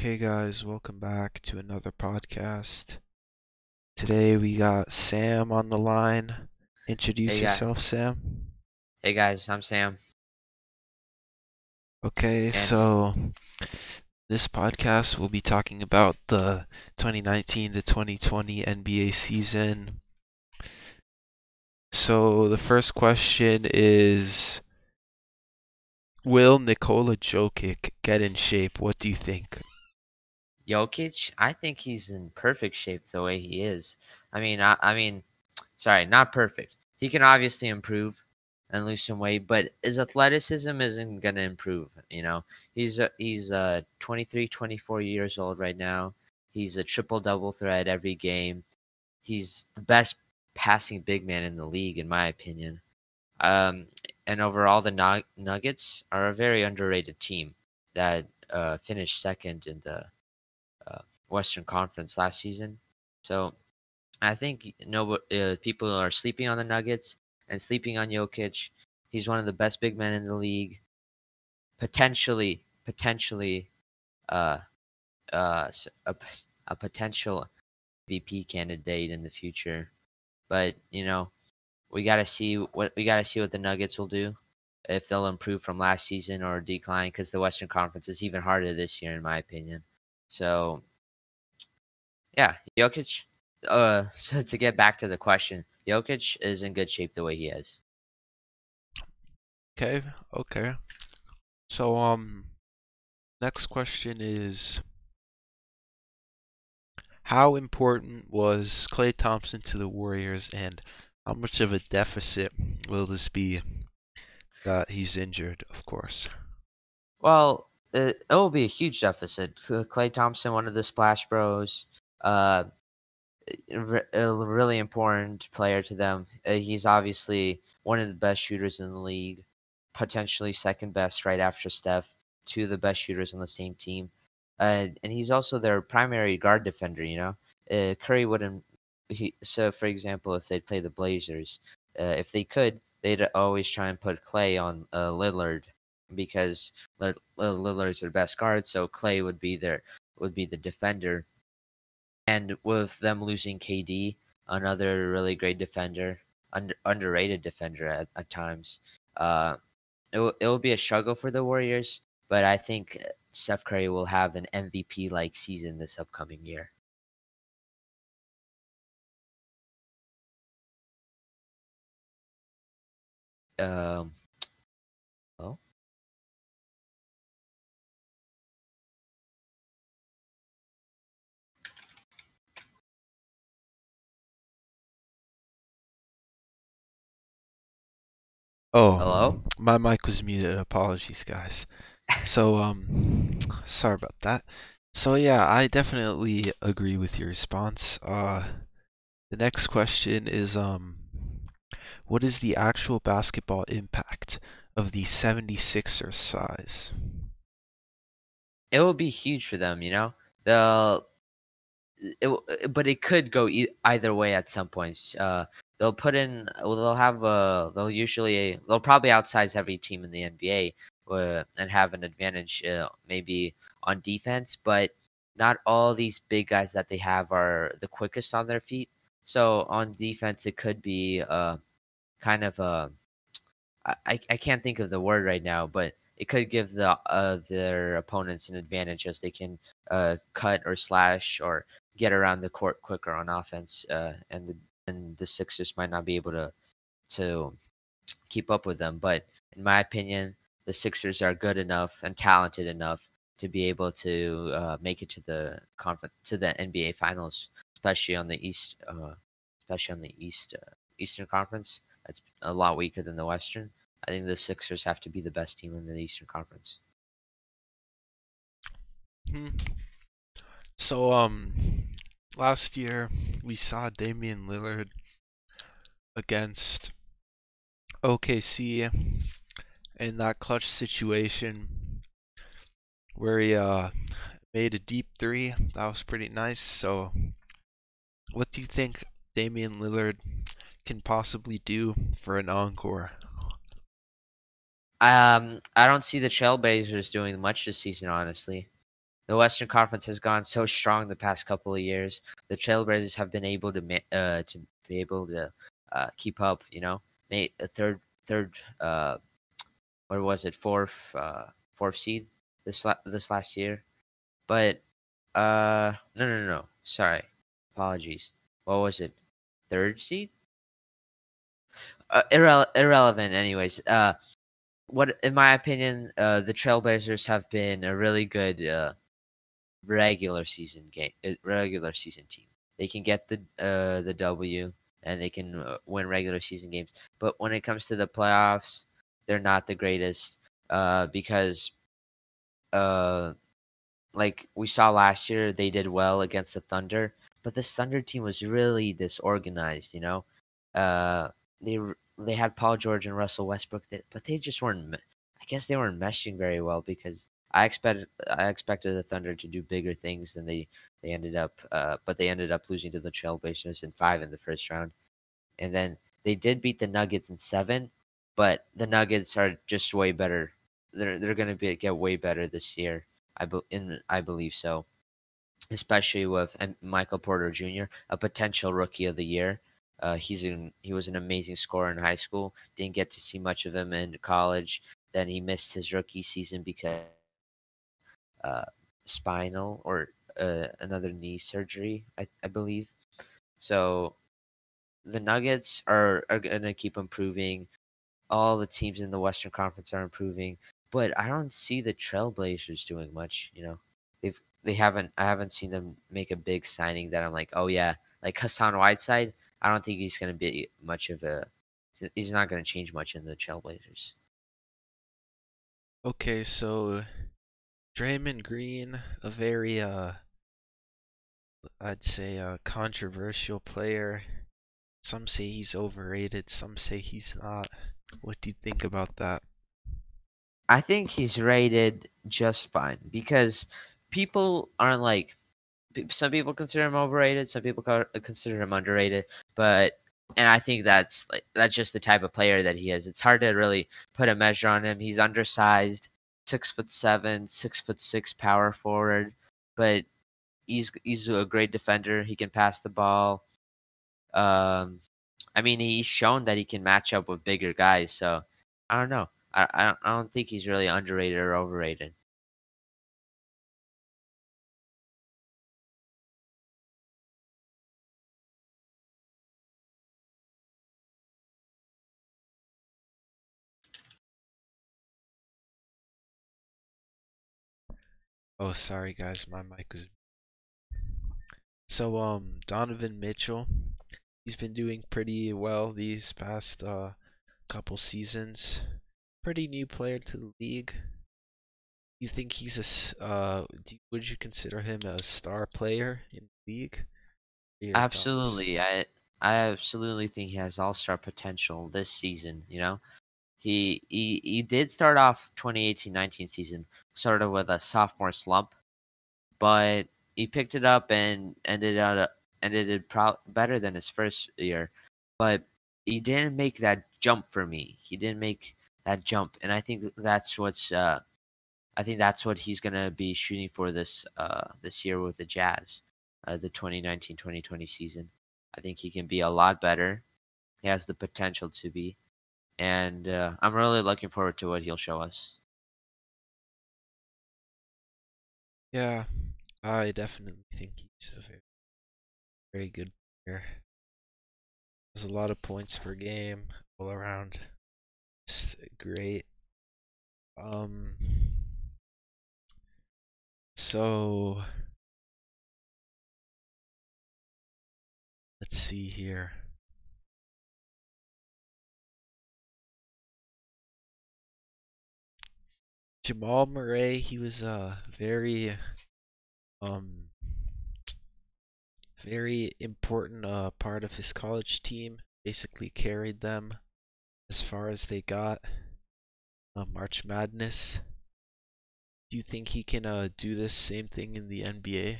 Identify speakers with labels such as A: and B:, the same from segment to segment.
A: Okay, guys, welcome back to another podcast. Today we got Sam on the line. Introduce
B: Hey,
A: yourself, Sam.
B: Hey guys, I'm Sam.
A: Okay,
B: And-
A: so this podcast will be talking about the 2019 to 2020 NBA season. So the first question is Will Nikola Jokic get in shape? What do you think?
B: Jokic, I think he's in perfect shape the way he is. I mean, I, I mean, sorry, not perfect. He can obviously improve and lose some weight, but his athleticism isn't gonna improve. You know, he's uh, he's uh 23, 24 years old right now. He's a triple double threat every game. He's the best passing big man in the league, in my opinion. Um, and overall, the Nug- Nuggets are a very underrated team that uh, finished second in the Western Conference last season. So I think no uh, people are sleeping on the Nuggets and sleeping on Jokic. He's one of the best big men in the league. Potentially, potentially, uh, uh, a, a potential VP candidate in the future. But you know, we gotta see what we gotta see what the Nuggets will do if they'll improve from last season or decline because the Western Conference is even harder this year, in my opinion. So, yeah, Jokic. Uh, so to get back to the question, Jokic is in good shape the way he is.
A: Okay, okay. So, um, next question is How important was Klay Thompson to the Warriors, and how much of a deficit will this be that he's injured, of course?
B: Well, it, it will be a huge deficit. Klay Thompson, one of the Splash Bros, uh, a really important player to them. Uh, he's obviously one of the best shooters in the league, potentially second best right after Steph. Two of the best shooters on the same team, uh, and he's also their primary guard defender. You know, uh, Curry wouldn't. He, so, for example, if they play the Blazers, uh, if they could, they'd always try and put Klay on uh, Lillard because Lill- Lillard's their best guard, so Klay would be their would be the defender. And with them losing KD, another really great defender, under, underrated defender at, at times, uh, it will, it will be a struggle for the Warriors. But I think Steph Curry will have an MVP like season this upcoming year. Um,
A: Oh,
B: Hello?
A: my mic was muted. Apologies, guys. So, um, sorry about that. So, yeah, I definitely agree with your response. Uh, the next question is, um, what is the actual basketball impact of the 76ers size?
B: it will be huge for them. You know, they'll. It, but it could go either way at some points. Uh, they'll put in. Well, they'll have a. They'll usually. They'll probably outsize every team in the NBA uh, and have an advantage, uh, maybe on defense. But not all these big guys that they have are the quickest on their feet. So on defense, it could be uh, kind of a. I, I can't think of the word right now, but it could give the uh, their opponents an advantage as they can uh, cut or slash or get around the court quicker on offense, uh, and the and the Sixers might not be able to to keep up with them. But in my opinion, the Sixers are good enough and talented enough to be able to uh, make it to the conference to the NBA Finals, especially on the East, uh, especially on the East uh, Eastern Conference. That's a lot weaker than the Western. I think the Sixers have to be the best team in the Eastern Conference.
A: Hmm. So, um, last year we saw Damian Lillard against OKC in that clutch situation where he uh made a deep three. That was pretty nice. So, what do you think Damian Lillard can possibly do for an encore?
B: Um, I don't see the Trailblazers doing much this season, honestly. The Western Conference has gone so strong the past couple of years. The Trailblazers have been able to uh, to be able to uh, keep up. You know, made a third third uh, was it fourth uh, fourth seed this la- this last year, but uh no no no sorry apologies what was it third seed uh, irre- irrelevant anyways uh what in my opinion uh the trailblazers have been a really good uh regular season game uh, regular season team they can get the uh the w and they can uh, win regular season games but when it comes to the playoffs they're not the greatest uh because uh like we saw last year they did well against the thunder but this thunder team was really disorganized you know uh they they had Paul George and Russell Westbrook, that, but they just weren't. I guess they weren't meshing very well because I expected I expected the Thunder to do bigger things than they they ended up. Uh, but they ended up losing to the Trailblazers in five in the first round, and then they did beat the Nuggets in seven. But the Nuggets are just way better. They're they're gonna be get way better this year. I be, in I believe so, especially with Michael Porter Jr., a potential Rookie of the Year. Uh, he's he was an amazing scorer in high school. Didn't get to see much of him in college. Then he missed his rookie season because uh, spinal or uh, another knee surgery, I, I believe. So the Nuggets are are gonna keep improving. All the teams in the Western Conference are improving, but I don't see the Trailblazers doing much. You know, they've they haven't I haven't seen them make a big signing that I'm like, oh yeah, like Hassan Whiteside. I don't think he's going to be much of a. He's not going to change much in the Trailblazers.
A: Okay, so Draymond Green, a very uh, I'd say a controversial player. Some say he's overrated, some say he's not. What do you think about that?
B: I think he's rated just fine because people aren't like some people consider him overrated, some people consider him underrated, but and I think that's like that's just the type of player that he is. It's hard to really put a measure on him. He's undersized, six foot seven, six foot six power forward, but he's he's a great defender. He can pass the ball. Um, I mean, he's shown that he can match up with bigger guys. So I don't know. I I don't, I don't think he's really underrated or overrated.
A: Oh, sorry guys, my mic was. So, um, Donovan Mitchell, he's been doing pretty well these past uh couple seasons. Pretty new player to the league. You think he's a uh? Do, would you consider him a star player in the league?
B: Absolutely, thoughts? I I absolutely think he has all star potential this season. You know, he he he did start off 2018-19 season sort of with a sophomore slump, but he picked it up and ended up ended it pro- better than his first year. But he didn't make that jump for me. He didn't make that jump, and I think that's what's uh, I think that's what he's gonna be shooting for this uh this year with the Jazz, uh, the 2019-2020 season. I think he can be a lot better. He has the potential to be and uh, I'm really looking forward to what he'll show us.
A: Yeah, I definitely think he's a very, very good player. Has a lot of points per game all around. Just great. Um. So let's see here. Jamal Murray, he was a very um very important uh, part of his college team. Basically carried them as far as they got. Uh, March Madness. Do you think he can uh, do this same thing in the NBA?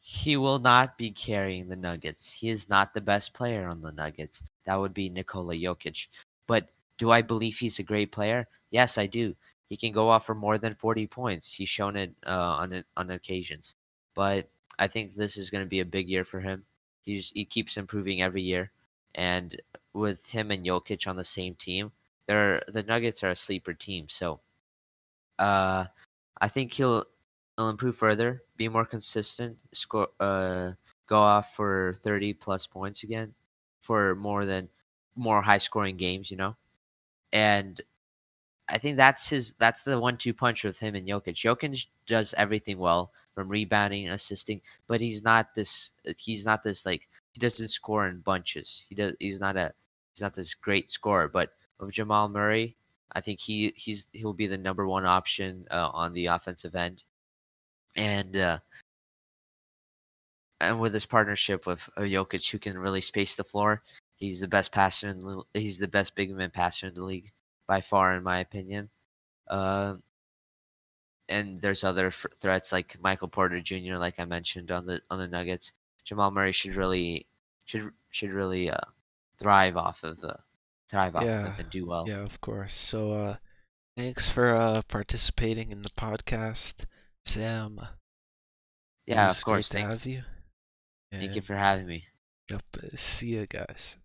B: He will not be carrying the Nuggets. He is not the best player on the Nuggets. That would be Nikola Jokic. But do I believe he's a great player? Yes, I do he can go off for more than 40 points. He's shown it uh, on on occasions. But I think this is going to be a big year for him. He's he keeps improving every year, and with him and Jokic on the same team, they're the Nuggets are a sleeper team. So, uh, I think he'll he'll improve further, be more consistent, score, uh, go off for 30 plus points again, for more than more high scoring games, you know, and I think that's his that's the one two punch with him and Jokic. Jokic does everything well from rebounding, assisting, but he's not this he's not this like he doesn't score in bunches. He does he's not a he's not this great scorer, but of Jamal Murray, I think he he's he'll be the number one option uh, on the offensive end. And uh and with his partnership with uh, Jokic who can really space the floor, he's the best passer in the, he's the best big man passer in the league by far, in my opinion. Uh, and there's other f- threats like Michael Porter Jr., like I mentioned on the on the Nuggets. Jamal Murray should really should should really uh, thrive off of the thrive off
A: Yeah,
B: of and do well.
A: Yeah, of course. So, uh, thanks for uh participating in the podcast, Sam.
B: Yeah, of course.
A: Great to
B: Thank,
A: have you.
B: thank you for having me.
A: Yep. See you guys.